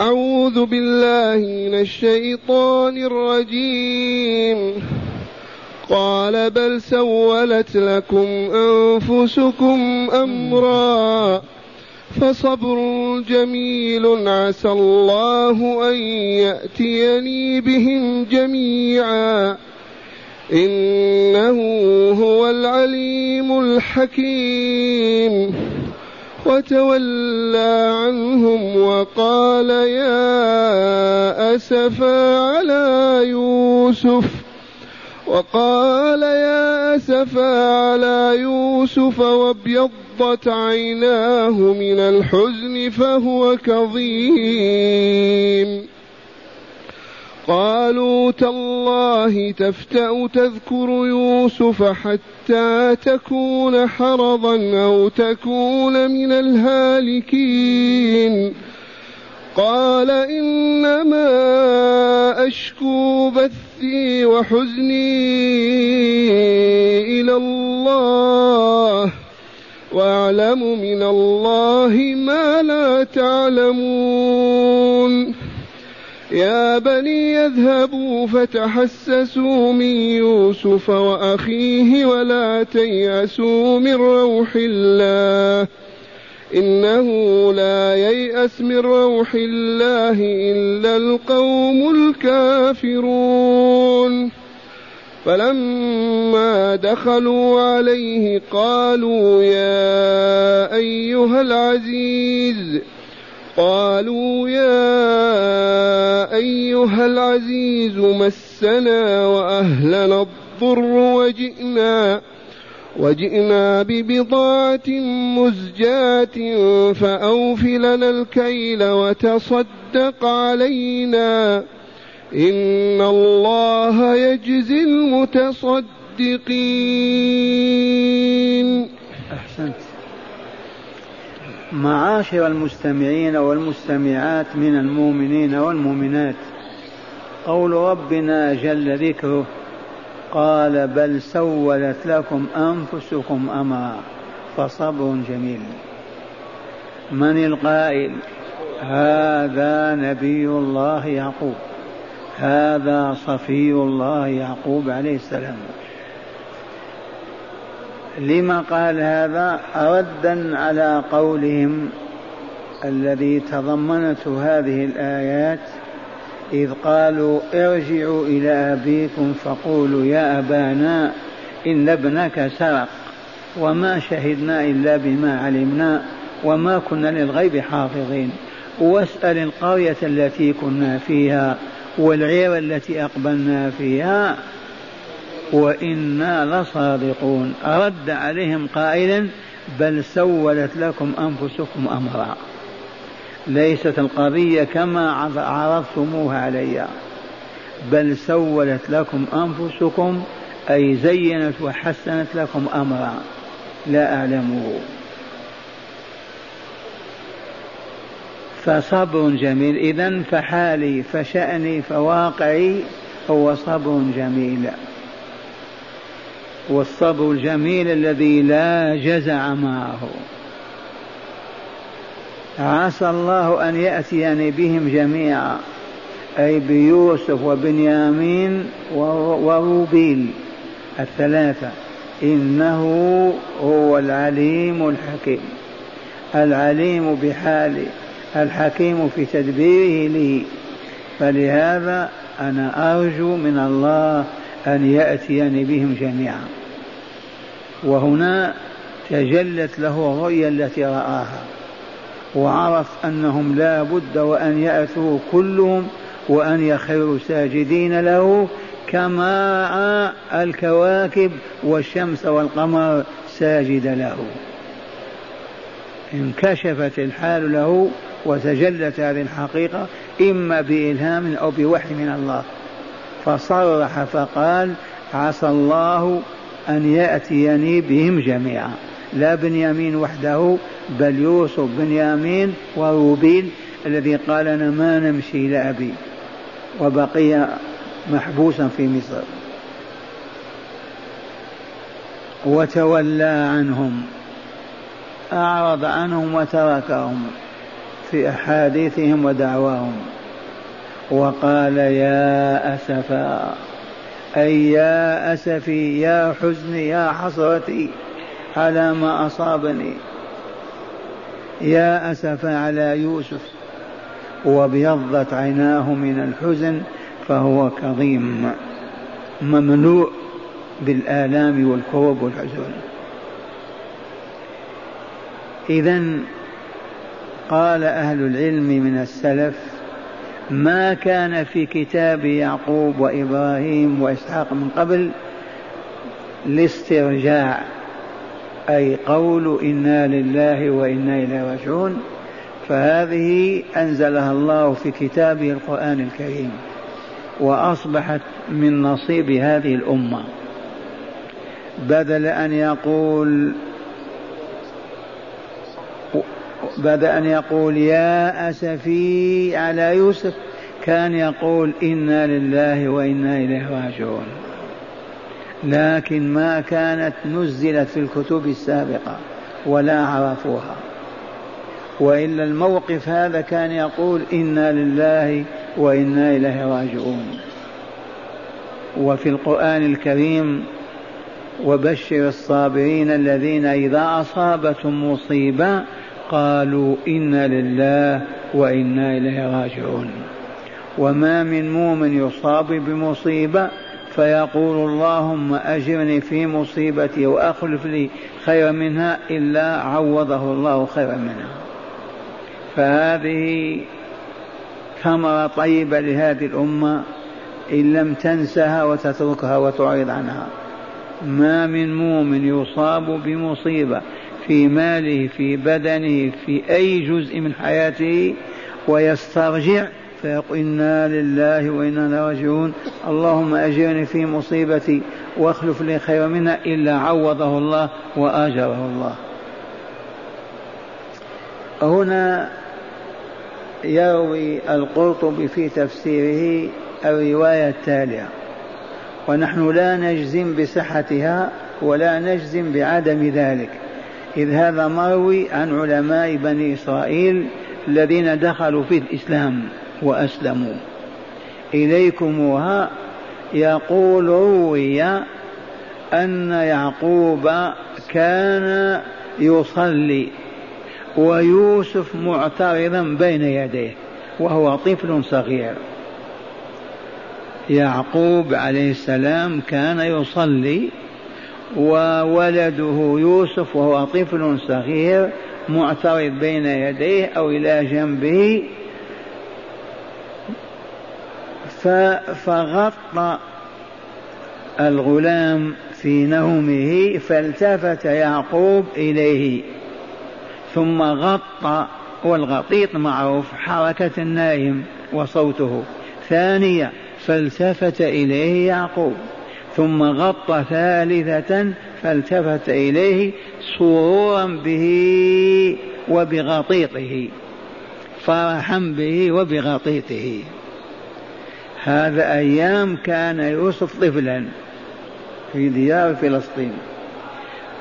أعوذ بالله من الشيطان الرجيم. قال بل سولت لكم أنفسكم أمرا فصبر جميل عسى الله أن يأتيني بهم جميعا. إنه هو العليم الحكيم. وتولى عنهم وقال يا أسفا على يوسف وقال يا أسفا على يوسف وابيضت عيناه من الحزن فهو كظيم قالوا تالله تفتأ تذكر يوسف حتى تكون حرضا أو تكون من الهالكين. قال إنما أشكو بثي وحزني إلى الله وأعلم من الله ما لا تعلمون. يا بني يذهبوا فتحسسوا من يوسف وأخيه ولا تيأسوا من روح الله. إنه لا ييأس من روح الله إلا القوم الكافرون. فلما دخلوا عليه قالوا يا أيها العزيز قالوا يا أيها العزيز مسنا وأهلنا الضر وجئنا وجئنا ببضاعة مزجاة فأوف لنا الكيل وتصدق علينا. إن الله يجزي المتصدقين. أحسنت. معاشر المستمعين والمستمعات من المؤمنين والمؤمنات. قول ربنا جل ذكره قال بل سولت لكم أنفسكم أمرا فصبر جميل. من القائل هذا نبي الله يعقوب هذا صفي الله يعقوب عليه السلام لما قال هذا ردا على قولهم الذي تضمنته هذه الآيات إذ قالوا ارجعوا إلى أبيكم فقولوا يا أبانا إن ابنك سرق وما شهدنا إلا بما علمنا وما كنا للغيب حافظين. واسأل القرية التي كنا فيها والعير التي أقبلنا فيها وإنا لصادقون. رد عليهم قائلا بل سولت لكم أنفسكم أمرا. ليست القضية كما عرضتموها علي. بل سولت لكم أنفسكم أي زينت وحسنت لكم أمرا. لا أعلمه فصبر جميل. إذا فحالي فشأني فواقعي هو صبر جميل. والصبر الجميل الذي لا جزع معه. عسى الله أن يأتيني بهم جميعا أي بيوسف وبنيامين وروبيل الثلاثة. إنه هو العليم الحكيم. العليم بحالي الحكيم في تدبيره لي. فلهذا أنا أرجو من الله أن يأتيني بهم جميعا. وهنا تجلت له الرؤيا التي رآها وعرف أنهم لا بد وأن يأتوا كلهم وأن يخروا ساجدين له كما الكواكب والشمس والقمر ساجد له. انكشفت الحال له وتجلت هذه الحقيقة إما بإلهام أو بوحي من الله. فصرح فقال عسى الله أن يأتيني بهم جميعا. لا بنيامين وحده بل يوسف بنيامين وروبيل الذي قال أنا ما نمشي إلى أبي وبقي محبوسا في مصر. وتولى عنهم أعرض عنهم وتركهم في أحاديثهم ودعواهم. وقال يا أسفا أي يا أسفي يا حزني يا حسرتي على ما أصابني. يا أسفا على يوسف وابيضت عيناه من الحزن فهو كظيم مملوء بالآلام والكرب والحزن. إذا قال أهل العلم من السلف ما كان في كتاب يعقوب وإبراهيم وإسحاق من قبل لاسترجاع أي قول إنا لله وإنا إليه راجعون. فهذه أنزلها الله في كتابه القرآن الكريم وأصبحت من نصيب هذه الأمة. بدل أن يقول بعد أن يقول يا أسفي على يوسف كان يقول إنا لله وإنا إليه راجعون. لكن ما كانت نزلت في الكتب السابقة ولا عرفوها. وإلا الموقف هذا كان يقول إنا لله وإنا إليه راجعون. وفي القرآن الكريم وبشر الصابرين الذين إذا أصابتهم مصيبة قالوا إنا لله وإنا إليه راجعون. وما من مؤمن يصاب بمصيبة فيقول اللهم أجرني في مصيبتي وأخلف لي خيرا منها إلا عوضه الله خيرا منها فهذه ثمرة طيبة لهذه الأمة إن لم تنسها وتتركها وتعرض عنها. ما من مؤمن يصاب بمصيبة في ماله في بدنه في أي جزء من حياته ويسترجع فيقول إنا لله وإنا راجعون. اللهم أجرني في مصيبتي واخلف لي خيرا منها إلا عوضه الله وآجره الله. هنا يروي القرطبي في تفسيره الرواية التالية. ونحن لا نجزم بصحتها ولا نجزم بعدم ذلك. إذ هذا مروي عن علماء بني إسرائيل الذين دخلوا في الإسلام وأسلموا. إليكمها يقول روي أن يعقوب كان يصلي ويوسف معترضا بين يديه وهو طفل صغير. يعقوب عليه السلام كان يصلي وولده يوسف وهو طفل صغير معترض بين يديه أو إلى جنبه. فغطى الغلام في نومه فالتفت يعقوب إليه. ثم غطى والغطيط معروف حركة النايم وصوته. ثانية فالتفت إليه يعقوب. ثم غطى ثالثة فالتفت إليه سرورا به وبغطيطه فرحا به وبغطيطه. هذا أيام كان يوسف طفلا في ديار فلسطين.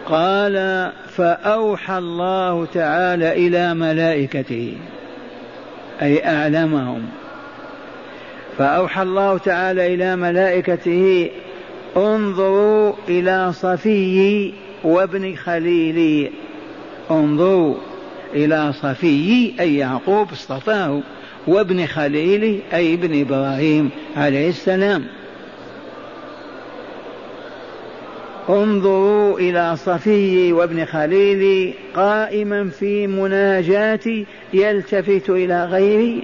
قال فأوحى الله تعالى إلى ملائكته أي أعلمهم. فأوحى الله تعالى إلى ملائكته انظروا إلى صفي وابن خليلي انظروا إلى صفي أي يعقوب اصطفاه وابن خليل أي ابن إبراهيم عليه السلام. انظروا إلى صفي وابن خليل قائما في مناجاتي يلتفت إلى غيري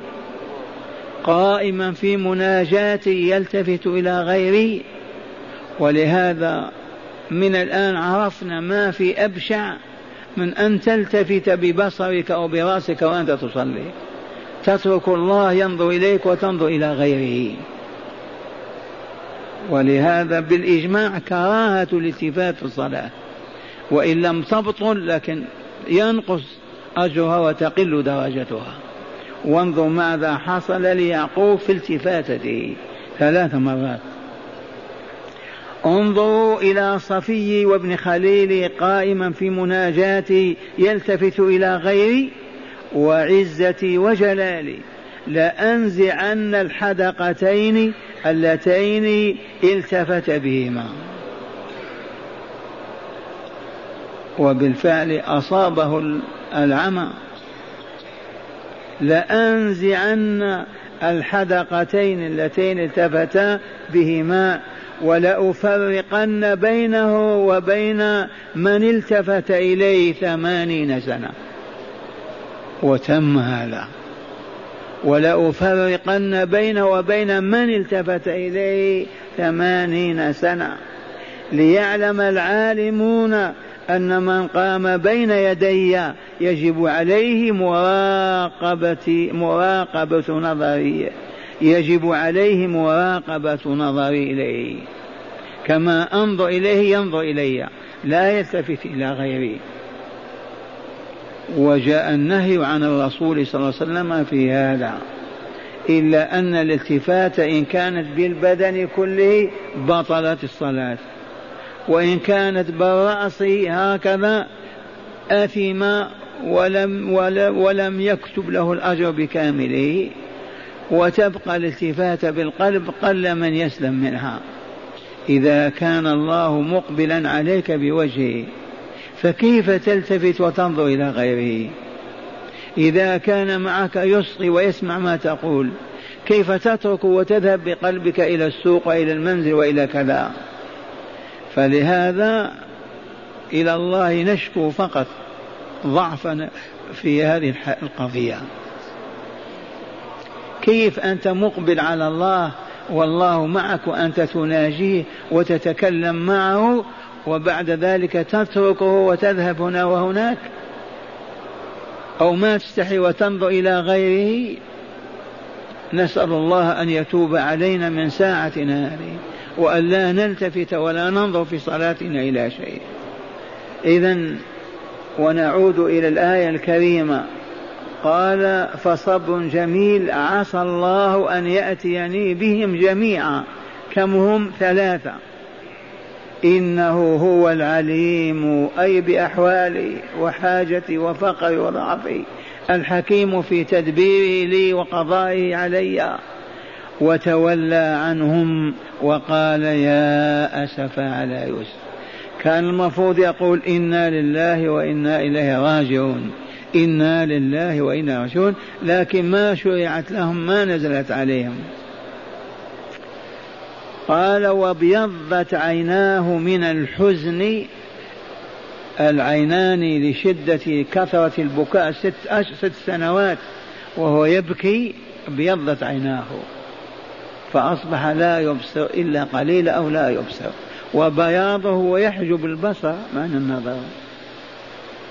قائما في مناجاتي يلتفت إلى غيري ولهذا من الآن عرفنا ما في أبشع من أن تلتفت ببصرك أو برأسك وأنت تصلي. تترك الله ينظر إليك وتنظر إلى غيره. ولهذا بالإجماع كراهة الالتفات في الصلاة. وإن لم تبطل لكن ينقص أجرها وتقل درجتها. وانظر ماذا حصل ليعقوب في التفاتته ثلاث مرات. انظروا إلى صفي وابن خليل قائما في مناجاتي يلتفت إلى غيري وعزتي وجلالي. لأنزعن الحدقتين اللتين التفت بهما. وبالفعل أصابه العمى. لأنزعن الحدقتين اللتين التفتا بهما ولأفرقن بينه وبين من التفت إليه ثمانين سنة. وتم هذا. ولأفرقن بينه وبين من التفت إليه ثمانين سنة. ليعلم العالمون أن من قام بين يدي يجب عليه مراقبة مراقبة نظري. يجب عليه مراقبة نظري إليه. كما أنظر إليه ينظر إلي. لا يلتفت إلى غيري. وجاء النهي عن الرسول صلى الله عليه وسلم في هذا. إلا أن الالتفات إن كانت بالبدن كله بطلت الصلاة. وإن كانت بالرأس هكذا أثم ولم, ولم, ولم يكتب له الأجر بكامله وتبقى الالتفات بالقلب قل من يسلم منها. إذا كان الله مقبلا عليك بوجهه فكيف تلتفت وتنظر إلى غيره؟ إذا كان معك يصغي ويسمع ما تقول كيف تترك وتذهب بقلبك إلى السوق وإلى المنزل وإلى كذا؟ فلهذا إلى الله نشكو فقط ضعفنا في هذه القضية. كيف أنت مقبل على الله والله معك وأنت تناجيه وتتكلم معه وبعد ذلك تتركه وتذهب هنا وهناك؟ أو ما تستحي وتنظر إلى غيره؟ نسأل الله أن يتوب علينا من ساعتنا هذه وأن لا نلتفت ولا ننظر في صلاتنا إلى شيء. إذا ونعود إلى الآية الكريمة. قال فصب جميل عسى الله أن يأتيني بهم جميعا. كم هم؟ ثلاثة. إنه هو العليم أي بأحوالي وحاجتي وفقري وضعفي. الحكيم في تدبيره لي وقضائه علي. وتولى عنهم وقال يا أسف على يوسف. كان المفروض يقول إنا لله وإنا إليه راجعون. إنا لله وإنا راجعون. لكن ما شرعت لهم ما نزلت عليهم. قال وابيضت عيناه من الحزن العينان لشدة كثرة البكاء ست. ست سنوات وهو يبكي ابيضت عيناه. فأصبح لا يبصر إلا قليلا أو لا يبصر. وبياضه ويحجب البصر معنى النظر.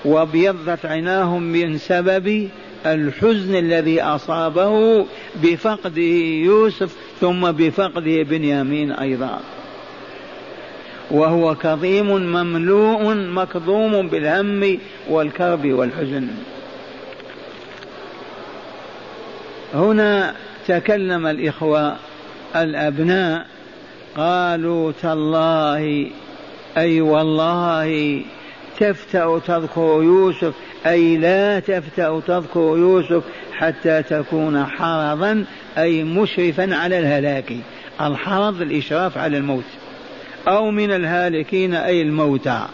وابيضت عيناهم من سبب الحزن الذي أصابه بفقده يوسف ثم بفقده بنيامين أيضا. وهو كظيم مملوء مكظوم بالهم والكرب والحزن. هنا تكلم الإخوة الأبناء قالوا تالله أي والله تفتأ تذكر يوسف أي لا تفتأ تذكر يوسف حتى تكون حرضا أي مشرفا على الهلاك. الحرض الإشراف على الموت. أو من الهالكين أي الموتى.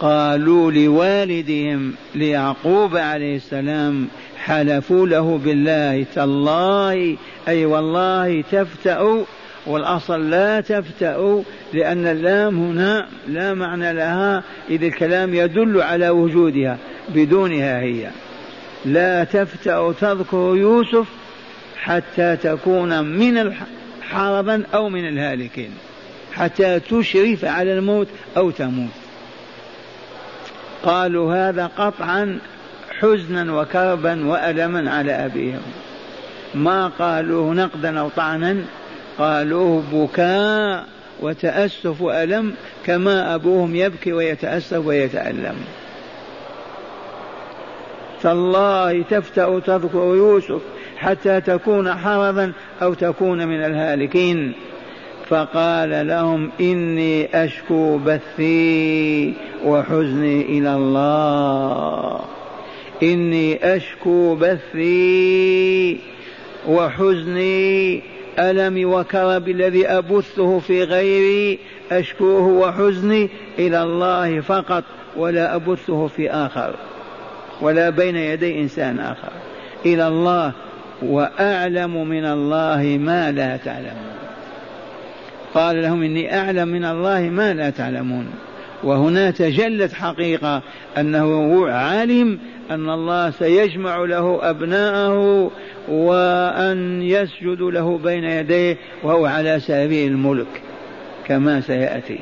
قالوا لوالدهم ليعقوب عليه السلام حلفوا له بالله تالله أي والله تفتأ والأصل لا تفتأ لأن اللام هنا لا معنى لها إذ الكلام يدل على وجودها بدونها هي. لا تفتأ تذكر يوسف حتى تكون من حربا أو من الهالكين حتى تشرف على الموت أو تموت. قالوا هذا قطعا حزنا وكربا وألما على أبيهم. ما قالوه نقدا أو طعنا قالوه بكاء وتأسف وألم كما أبوهم يبكي ويتأسف ويتألم. تالله تفتأ تذكر يوسف حتى تكون حرضا أو تكون من الهالكين. فقال لهم إني أشكو بثي وحزني إلى الله. إني أشكو بثي وحزني ألمي وكربي الذي أبثه في غيري أشكوه وحزني إلى الله فقط ولا أبثه في آخر ولا بين يدي إنسان آخر. إلى الله وأعلم من الله ما لا تعلمون. قال لهم إني أعلم من الله ما لا تعلمون. وهنا تجلت حقيقة أنه علم أن الله سيجمع له أبناءه وأن يسجد له بين يديه وهو على سبيل الملك كما سيأتي.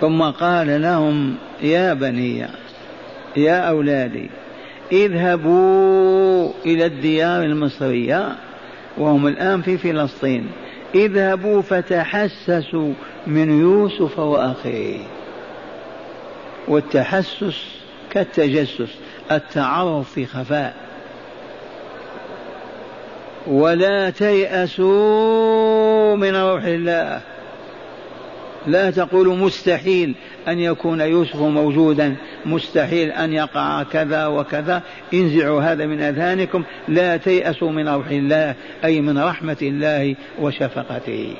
ثم قال لهم يا بني يا أولادي اذهبوا إلى الديار المصرية وهم الآن في فلسطين. اذهبوا فتحسسوا من يوسف وأخيه. والتحسس كالتجسس التعرف في خفاء. ولا تيأسوا من روح الله. لا تقولوا مستحيل أن يكون يوسف موجودا مستحيل أن يقع كذا وكذا. انزعوا هذا من أذهانكم لا تيأسوا من روح الله أي من رحمة الله وشفقته.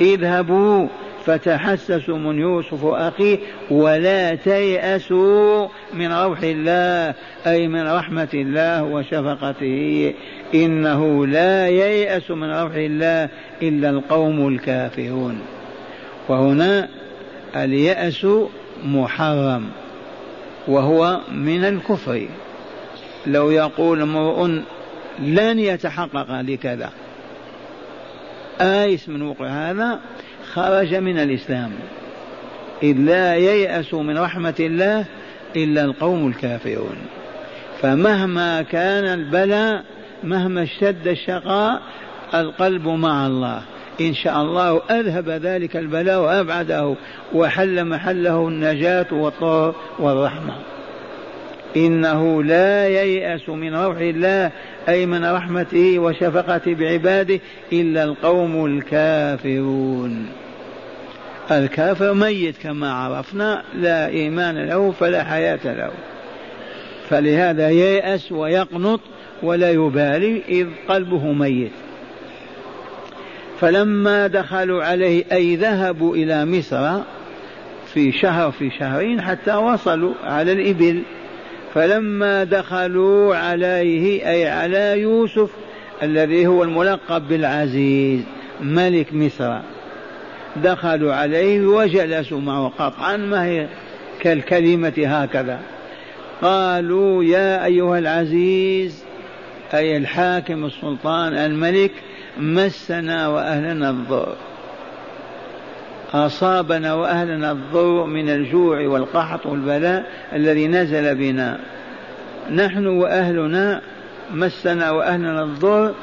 اذهبوا فتحسسوا من يوسف أخيه ولا تيأسوا من روح الله أي من رحمة الله وشفقته. إنه لا ييأس من روح الله إلا القوم الكافرون. وهنا اليأس محرم وهو من الكفر. لو يقول امرؤ لن يتحقق لكذا. آيس من وقوع هذا خرج من الإسلام. إذ لا ييأس من رحمة الله إلا القوم الكافرون. فمهما كان البلاء مهما اشتد الشقاء القلب مع الله. إن شاء الله أذهب ذلك البلاء وأبعده وحل محله النجاة والطهر والرحمة. إنه لا ييأس من روح الله أي من رحمته وشفقته بعباده إلا القوم الكافرون. الكافر ميت كما عرفنا لا إيمان له فلا حياة له. فلهذا ييأس ويقنط ولا يبالي إذ قلبه ميت. فلما دخلوا عليه أي ذهبوا إلى مصر في شهر في شهرين حتى وصلوا على الإبل. فلما دخلوا عليه أي على يوسف الذي هو الملقب بالعزيز ملك مصر دخلوا عليه وجلسوا معه قطعا ما هي كالكلمة هكذا. قالوا يا أيها العزيز أي الحاكم السلطان الملك مسنا وأهلنا الضر أصابنا وأهلنا الضر من الجوع والقحط والبلاء الذي نزل بنا. نحن وأهلنا مسنا وأهلنا الضر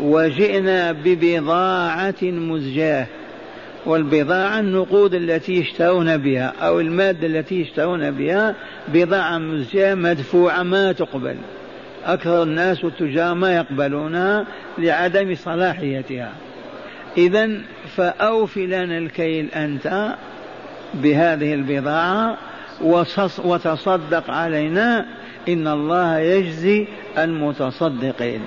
وجئنا ببضاعة مزجاة. والبضاعة النقود التي يشترون بها أو المادة التي يشترون بها بضاعة مزجاة مدفوعة ما تقبل. أكثر الناس والتجار ما يقبلونها لعدم صلاحيتها. إذا فأوف لنا الكيل أنت بهذه البضاعة وتصدق علينا إن الله يجزي المتصدقين.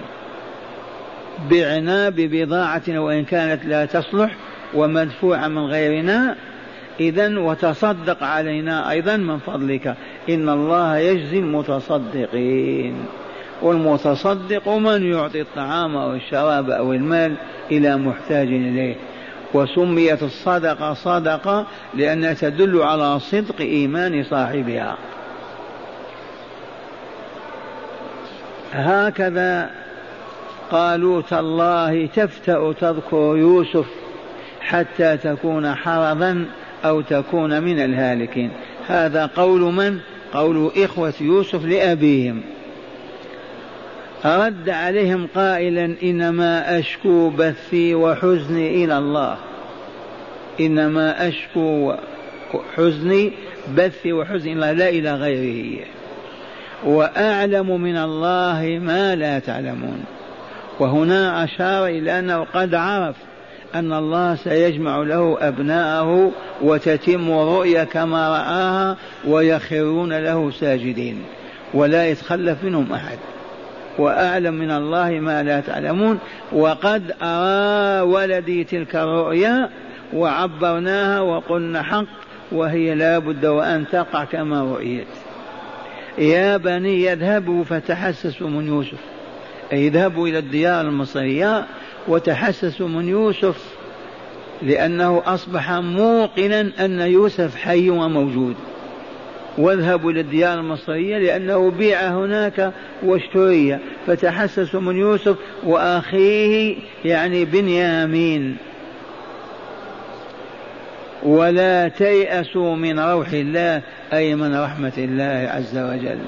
بعنا ببضاعة وإن كانت لا تصلح ومدفوعة من غيرنا. إذا وتصدق علينا أيضا من فضلك. إن الله يجزي المتصدقين. والمتصدق من يعطي الطعام أو الشراب أو المال إلى محتاج إليه. وسميت الصدقة صدقة لأنها تدل على صدق إيمان صاحبها. هكذا قالوا تالله تفتأ تذكر يوسف حتى تكون حرضا أو تكون من الهالكين. هذا قول من؟ قول إخوة يوسف لأبيهم. رد عليهم قائلا إنما أشكو بثي وحزني إلى الله. إنما أشكو حزني بثي وحزني الله لا إلى غيره. وأعلم من الله ما لا تعلمون. وهنا أشار إلى أنه قد عرف أن الله سيجمع له أبناءه وتتم الرؤيا كما رآها ويخرون له ساجدين. ولا يتخلف منهم أحد. وأعلم من الله ما لا تعلمون. وقد أرى ولدي تلك الرؤيا وعبرناها وقلنا حق وهي لا بد وأن تقع كما رؤيت. يا بني يذهبوا فتحسسوا من يوسف. أي اذهبوا إلى الديار المصرية وتحسسوا من يوسف لأنه أصبح موقنا أن يوسف حي وموجود. واذهبوا إلى الديار المصرية لأنه بيع هناك واشتري. فتحسسوا من يوسف وأخيه يعني بنيامين. ولا تيأسوا من روح الله أي من رحمة الله عز وجل.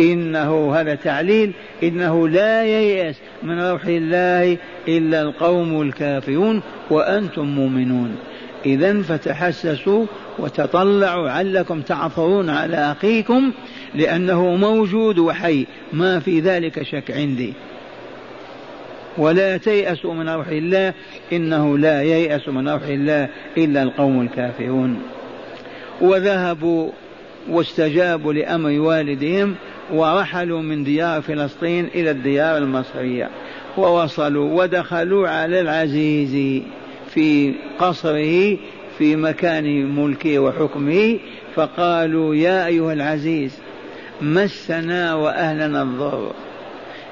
إنه هذا تعليل إنه لا ييأس من روح الله إلا القوم الكافرون وأنتم مؤمنون. إذا فتحسسوا وتطلعوا علكم تعثرون على أخيكم لأنه موجود وحي. ما في ذلك شك عندي. ولا تيأسوا من روح الله. إنه لا ييأس من روح الله إلا القوم الكافرون. وذهبوا واستجابوا لأمر والدهم ورحلوا من ديار فلسطين إلى الديار المصرية. ووصلوا ودخلوا على العزيز. في قصره في مكان ملكه وحكمه فقالوا يا أيها العزيز مسنا وأهلنا الضر.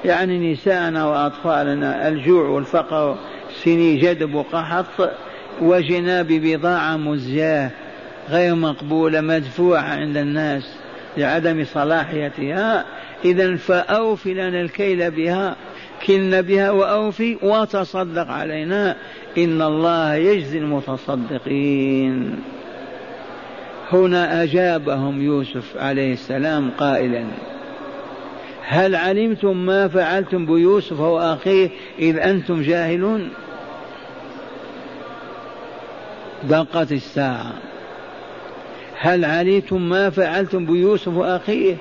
يعني نساءنا وأطفالنا الجوع والفقر سني جدب وقحط وجنا ببضاعة مزجاة غير مقبولة مدفوعة عند الناس لعدم صلاحيتها. إذا فأوفي لنا الكيل بها. كلنا بها وأوفي وتصدق علينا. إن الله يجزي المتصدقين. هنا أجابهم يوسف عليه السلام قائلا. هل علمتم ما فعلتم بيوسف وأخيه إذ أنتم جاهلون؟ دقت الساعة. هل علمتم ما فعلتم بيوسف وأخيه؟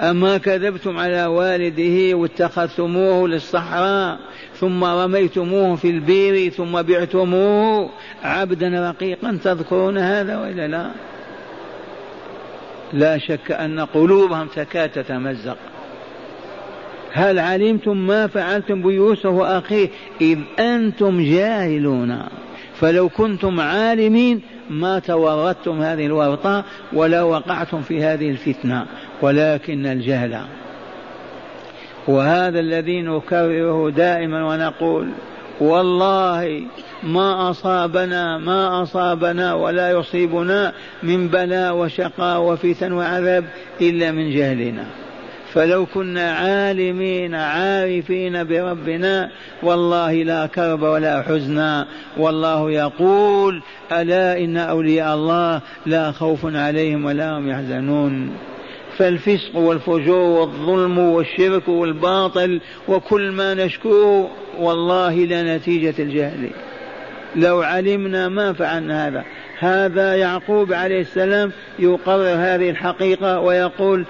أما كذبتم على والده واتخذتموه للصحراء ثم رميتموه في البير ثم بعتموه عبدا رقيقا تذكرون هذا وإلا لا؟ لا شك أن قلوبهم تكاد تتمزق. هل علمتم ما فعلتم بيوسف وأخيه؟ إذ أنتم جاهلون. فلو كنتم عالمين ما تورطتم هذه الورطة ولا وقعتم في هذه الفتنة. ولكن الجهل. وهذا الذي نكرره دائما ونقول والله ما أصابنا ما أصابنا ولا يصيبنا من بلاء وشقاء وفتن وعذاب إلا من جهلنا. فلو كنا عالمين عارفين بربنا والله لا كرب ولا حزن. والله يقول ألا إن أولياء الله لا خوف عليهم ولا هم يحزنون. فالفسق والفجور والظلم والشرك والباطل وكل ما نشكوه والله لنتيجة الجهل لو علمنا ما فعلنا هذا. هذا يعقوب عليه السلام يقرر هذه الحقيقة ويقول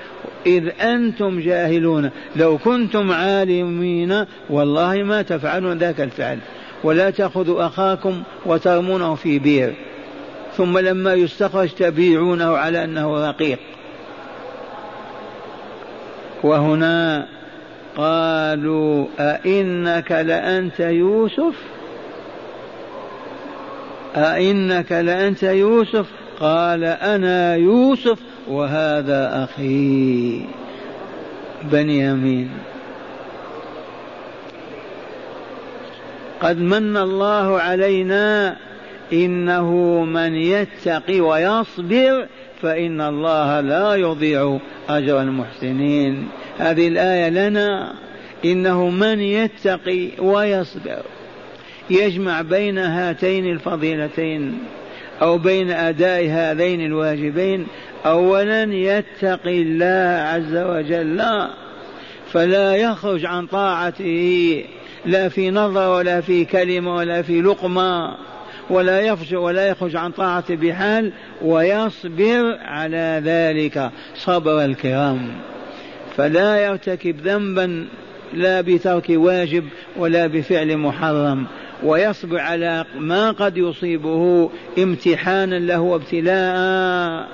إذ أنتم جاهلون. لو كنتم عالمين والله ما تفعلون ذاك الفعل. ولا تأخذوا أخاكم وترمونه في بير ثم لما يستخرج تبيعونه على أنه رقيق. وهنا قالوا أئنك لأنت يوسف؟ أئنك لأنت يوسف؟ قال أنا يوسف وهذا أخي بنيامين قد من الله علينا إنه من يتقي ويصبر فإن الله لا يضيع أجر المحسنين. هذه الآية لنا إنه من يتقي ويصبر يجمع بين هاتين الفضيلتين أو بين أداء هذين الواجبين أولا يتقي الله عز وجل فلا يخرج عن طاعته لا في نظر ولا في كلمة ولا في لقمة. ولا يفجر ولا يخرج عن طاعته بحال ويصبر على ذلك. صبر الكرام. فلا يرتكب ذنبا لا بترك واجب ولا بفعل محرم. ويصبر على ما قد يصيبه امتحانا له وابتلاء.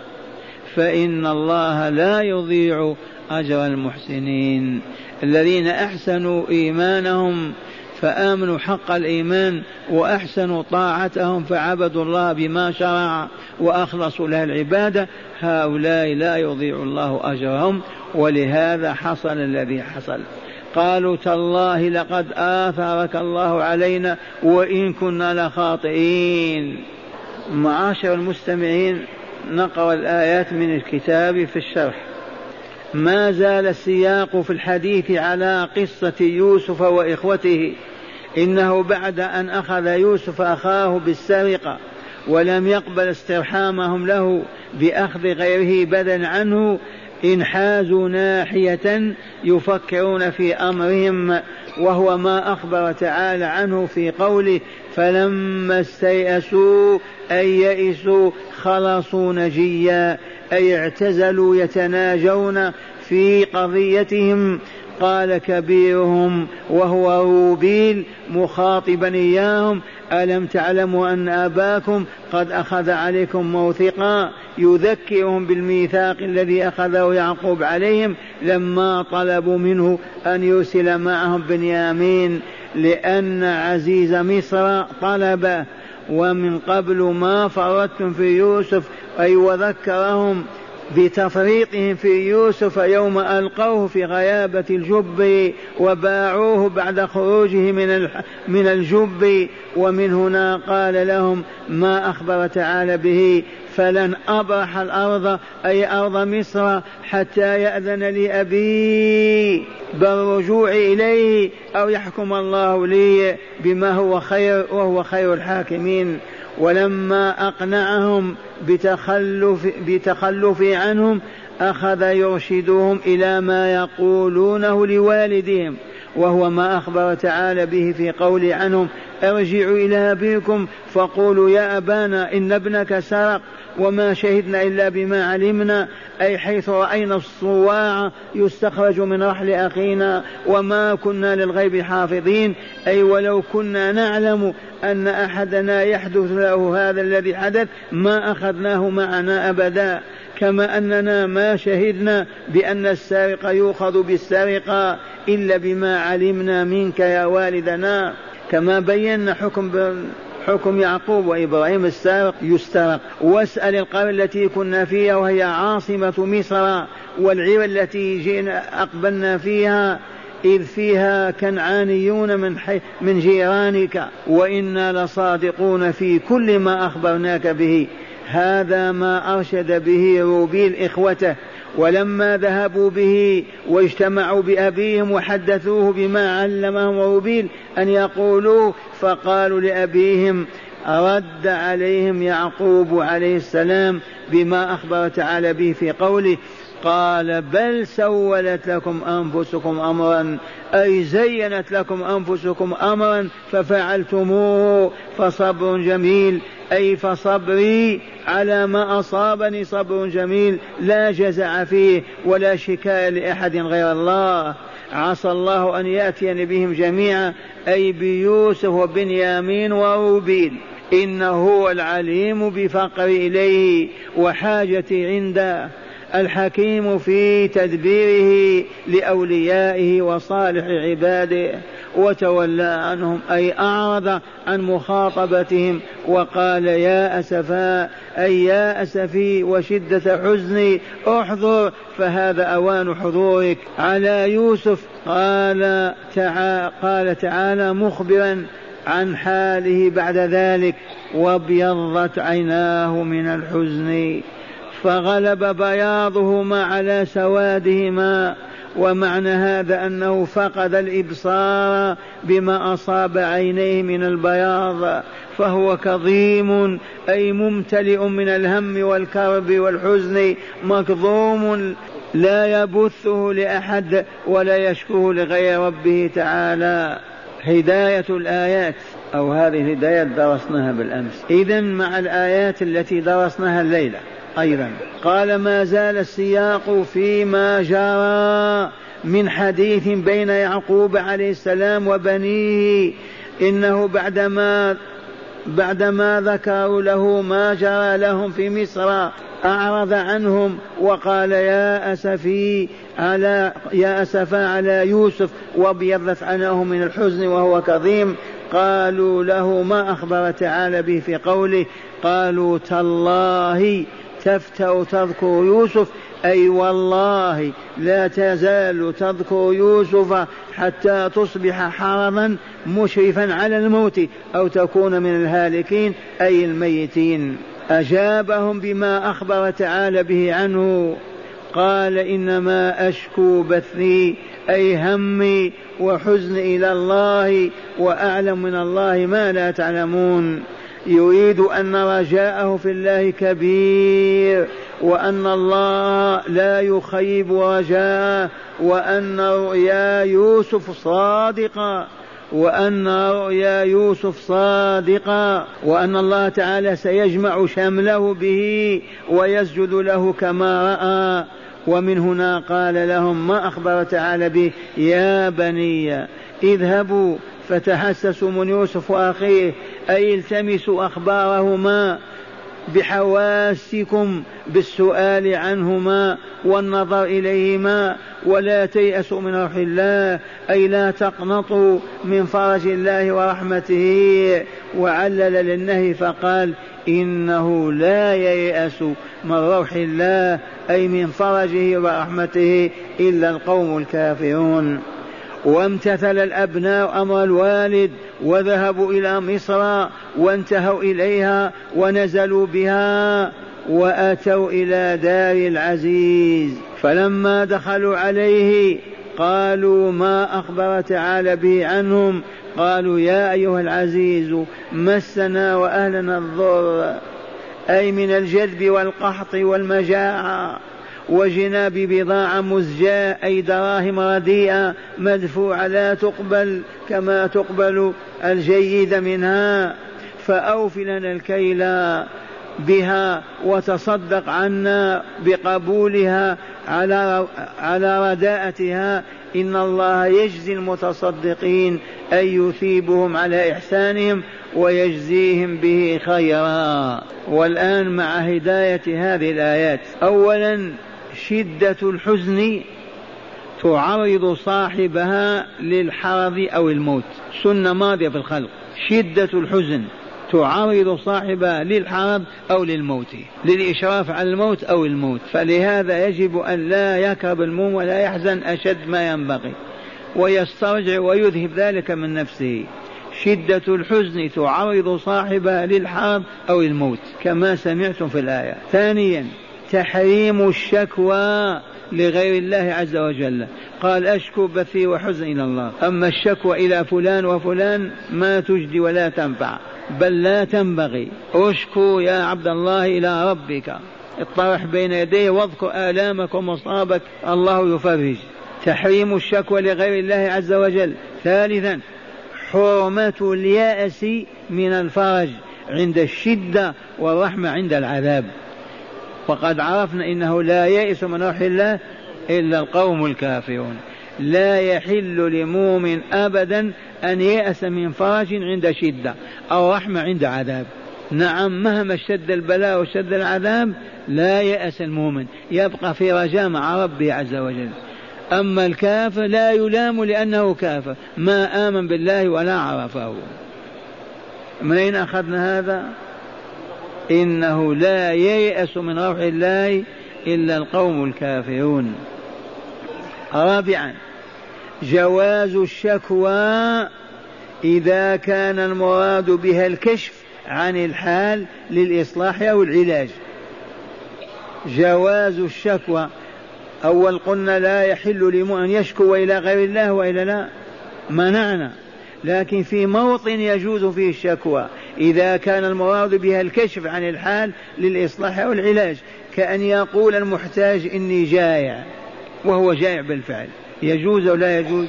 فإن الله لا يضيع أجر المحسنين. الذين أحسنوا إيمانهم فآمنوا حق الإيمان وأحسنوا طاعتهم فعبدوا الله بما شرع وأخلصوا له العبادة. هؤلاء لا يضيع الله أجرهم ولهذا حصل الذي حصل. قالوا تالله لقد آثرك الله علينا وإن كنا لخاطئين. معاشر المستمعين نقرأ الآيات من الكتاب في الشرح. ما زال السياق في الحديث على قصة يوسف وإخوته. إنه بعد أن أخذ يوسف أخاه بالسرقة ولم يقبل استرحامهم له بأخذ غيره بدلا عنه انحازوا ناحية يفكرون في أمرهم وهو ما أخبر تعالى عنه في قوله فلما استيأسوا أي يئسوا خلصوا نجيا أي اعتزلوا يتناجون في قضيتهم. قال كبيرهم وهو روبيل مخاطبا إياهم ألم تعلموا أن أباكم قد أخذ عليكم موثقا؟ يذكرهم بالميثاق الذي أخذه يعقوب عليهم لما طلبوا منه أن يرسل معهم بنيامين لأن عزيز مصر طلبه ومن قبل ما فرطتم في يوسف أي وذكرهم بتفريطهم في يوسف يوم ألقوه في غيابة الجب وباعوه بعد خروجه من من الجب. ومن هنا قال لهم ما أخبر تعالى به؟ فلن أبرح الأرض أي أرض مصر حتى يأذن لي أبي بالرجوع إليه أو يحكم الله لي بما هو خير وهو خير الحاكمين. ولما أقنعهم بتخلف, بتخلف عنهم أخذ يرشدهم إلى ما يقولونه لوالدهم وهو ما أخبر تعالى به في قول عنهم ارجعوا إلى أبيكم فقولوا يا أبانا إن ابنك سرق. وما شهدنا إلا بما علمنا أي حيث رأينا الصواع يستخرج من رحل أخينا وما كنا للغيب حافظين أي ولو كنا نعلم أن أحدنا يحدث له هذا الذي حدث ما أخذناه معنا أبدا. كما أننا ما شهدنا بأن السارق يؤخذ بالسرقة إلا بما علمنا منك يا والدنا. كما بينا حكم حكم يعقوب وإبراهيم السارق يسترق. واسأل القرية التي كنا فيها وهي عاصمة مصر والعير التي جئنا أقبلنا فيها إذ فيها كنعانيون من, حي من جيرانك وإنا لصادقون في كل ما أخبرناك به. هذا ما أرشد به روبيل إخوته. ولما ذهبوا به واجتمعوا بأبيهم وحدثوه بما علمهم روبيل أن يقولوا فقالوا لأبيهم رد عليهم يعقوب عليه السلام بما أخبر تعالى به في قوله قال بل سولت لكم أنفسكم أمرا أي زينت لكم أنفسكم أمرا ففعلتموه فصبر جميل. أي فصبري على ما أصابني صبر جميل لا جزع فيه ولا شكاية لأحد غير الله. عسى الله أن يأتيني بهم جميعا أي بيوسف وبنيامين وروبيل إنه هو العليم بفقري إليه وحاجتي عنده. الحكيم في تدبيره لأوليائه وصالح عباده وتولى عنهم أي أعرض عن مخاطبتهم وقال يا أسفا أي يا أسفي وشدة حزني احضر فهذا أوان حضورك. على يوسف قال تعالى, قال تعالى مخبرا عن حاله بعد ذلك وابيضت عيناه من الحزن. فغلب بياضهما على سوادهما ومعنى هذا أنه فقد الإبصار بما أصاب عينيه من البياض فهو كظيم أي ممتلئ من الهم والكرب والحزن مكظوم لا يبثه لأحد ولا يشكوه لغير ربه تعالى. هداية الآيات أو هذه الهداية درسناها بالأمس. اذا مع الآيات التي درسناها الليلة أيضا. قال ما زال السياق فيما جرى من حديث بين يعقوب عليه السلام وبنيه إنه بعدما بعدما ذكروا له ما جرى لهم في مصر أعرض عنهم وقال يا أسفي على يا أسفا على يوسف وابيضت عنه من الحزن وهو كظيم. قالوا له ما أخبر تعالى به في قوله؟ قالوا تالله تفتأ تذكر يوسف أي والله لا تزال تذكر يوسف حتى تصبح حرما مشرفا على الموت أو تكون من الهالكين أي الميتين. أجابهم بما أخبر تعالى به عنه قال إنما أشكو بثي أي همي وحزني إلى الله وأعلم من الله ما لا تعلمون. يريد أن رجاءه في الله كبير وأن الله لا يخيب رجاءه وأن رؤيا يوسف صادقة وأن رؤيا يوسف صادقة وأن الله تعالى سيجمع شمله به ويسجد له كما رأى. ومن هنا قال لهم ما أخبر تعالى به يا بني؟ اذهبوا فتحسسوا من يوسف وأخيه أي التمسوا أخبارهما بحواسكم بالسؤال عنهما والنظر إليهما ولا تيأسوا من روح الله أي لا تقنطوا من فرج الله ورحمته. وعلل للنهي فقال إنه لا ييأس من روح الله أي من فرجه ورحمته إلا القوم الكافرون. وامتثل الأبناء أمر الوالد وذهبوا إلى مصر وانتهوا إليها ونزلوا بها وأتوا إلى دار العزيز. فلما دخلوا عليه قالوا ما أخبر تعالى به عنهم؟ قالوا يا أيها العزيز مسنا وأهلنا الضر أي من الجذب والقحط والمجاعة. وجنا ببضاعة مزجاة أي دراهم رديئة مدفوعة لا تقبل كما تقبل الجيد منها. فأوف لنا الكيل بها وتصدق عنا بقبولها على على رداءتها. إن الله يجزي المتصدقين أي يثيبهم على إحسانهم ويجزيهم به خيرا. والآن مع هداية هذه الآيات. أولا شدة الحزن تعرض صاحبها للحرض أو الموت. سنة ماضية في الخلق. شدة الحزن تعرض صاحبها للحرب أو للموت. للإشراف على الموت أو الموت. فلهذا يجب أن لا يكرب المؤمن ولا يحزن أشد ما ينبغي. ويسترجع ويذهب ذلك من نفسه. شدة الحزن تعرض صاحبها للحرب أو الموت. كما سمعتم في الآية. ثانيا تحريم الشكوى لغير الله عز وجل. قال أشكو بثي وحزن إلى الله. أما الشكوى إلى فلان وفلان ما تجدي ولا تنفع. بل لا تنبغي. أشكو يا عبد الله إلى ربك. اطرح بين يديه واذكر آلامك ومصابك. الله يفرج. تحريم الشكوى لغير الله عز وجل. ثالثا حرمة اليأس من الفرج عند الشدة والرحمة عند العذاب. وقد عرفنا إنه لا يئس من روح الله إلا القوم الكافرون. لا يحل لمؤمن ابدا أن يأس من فرج عند شدة أو رحمة عند عذاب. نعم مهما اشتد البلاء واشتد العذاب لا يأس المؤمن. يبقى في رجاء مع ربه عز وجل. أما الكافر لا يلام لأنه كافر. ما آمن بالله ولا عرفه. من أين أخذنا هذا؟ إنه لا ييأس من روح الله إلا القوم الكافرون. رابعا جواز الشكوى إذا كان المراد بها الكشف عن الحال للإصلاح أو العلاج. جواز الشكوى أول قلنا لا يحل لمؤمن أن يشكو إلى غير الله وإلى لا منعنا لكن في موطن يجوز فيه الشكوى. إذا كان المراد بها الكشف عن الحال للإصلاح أو العلاج كأن يقول المحتاج إني جائع وهو جائع بالفعل. يجوز أو لا يجوز؟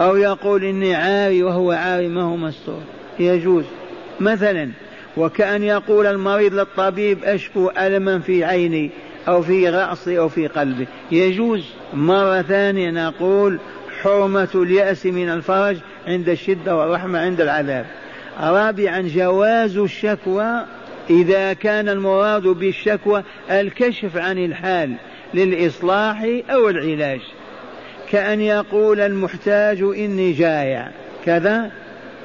أو يقول إني عاري وهو عاري ما هو مستور؟ يجوز. مثلا وكأن يقول المريض للطبيب أشكو ألما في عيني أو في رأسي أو في قلبي. يجوز. مرة ثانية نقول حرمة اليأس من الفرج عند الشدة والرحمة عند العذاب. رابعا جواز الشكوى إذا كان المراد بالشكوى الكشف عن الحال للإصلاح أو العلاج. كأن يقول المحتاج إني جائع كذا.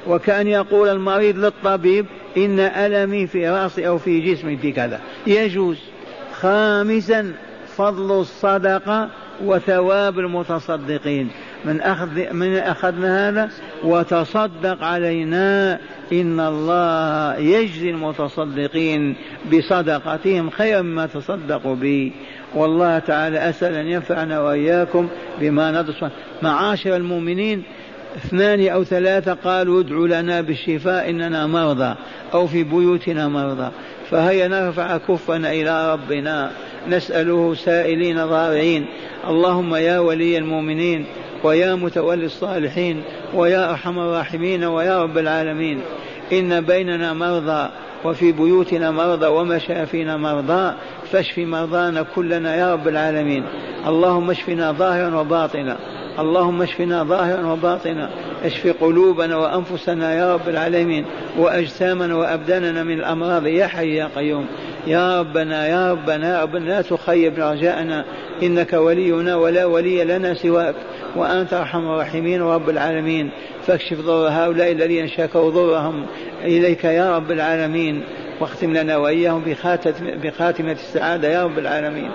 وكأن يقول المريض للطبيب إن ألمي في رأسي أو في جسمي في كذا. يجوز. خامسا فضل الصدقة وثواب المتصدقين. من أخذ من أخذنا هذا وتصدق علينا إن الله يجزي المتصدقين بصدقتهم خيرا مما تصدقوا به. والله تعالى أسأل أن ينفعنا وإياكم بما ندرس معاشر المؤمنين اثنان أو ثلاثة قالوا ادعوا لنا بالشفاء إننا مرضى أو في بيوتنا مرضى فهيا نرفع كفنا إلى ربنا نسأله سائلين ضارعين. اللهم يا ولي المؤمنين ويا متولي الصالحين ويا أرحم الراحمين ويا رب العالمين. إن بيننا مرضى وفي بيوتنا مرضى ومشافينا مرضى فاشف مرضانا كلنا يا رب العالمين. اللهم اشفنا ظاهرا وباطنا. اللهم اشفنا ظاهرا وباطنا. اشف قلوبنا وأنفسنا يا رب العالمين. وأجسامنا وأبداننا من الأمراض. يا حي يا قيوم. يا ربنا يا ربنا يا ربنا لا تخيب رجاءنا. إنك ولينا ولا ولي لنا سواك. وأنت أرحم الراحمين ورب العالمين. فاكشف ضر هؤلاء الذين شكوا ضرهم إليك يا رب العالمين. واختم لنا وإياهم بخاتمة السعادة يا رب العالمين.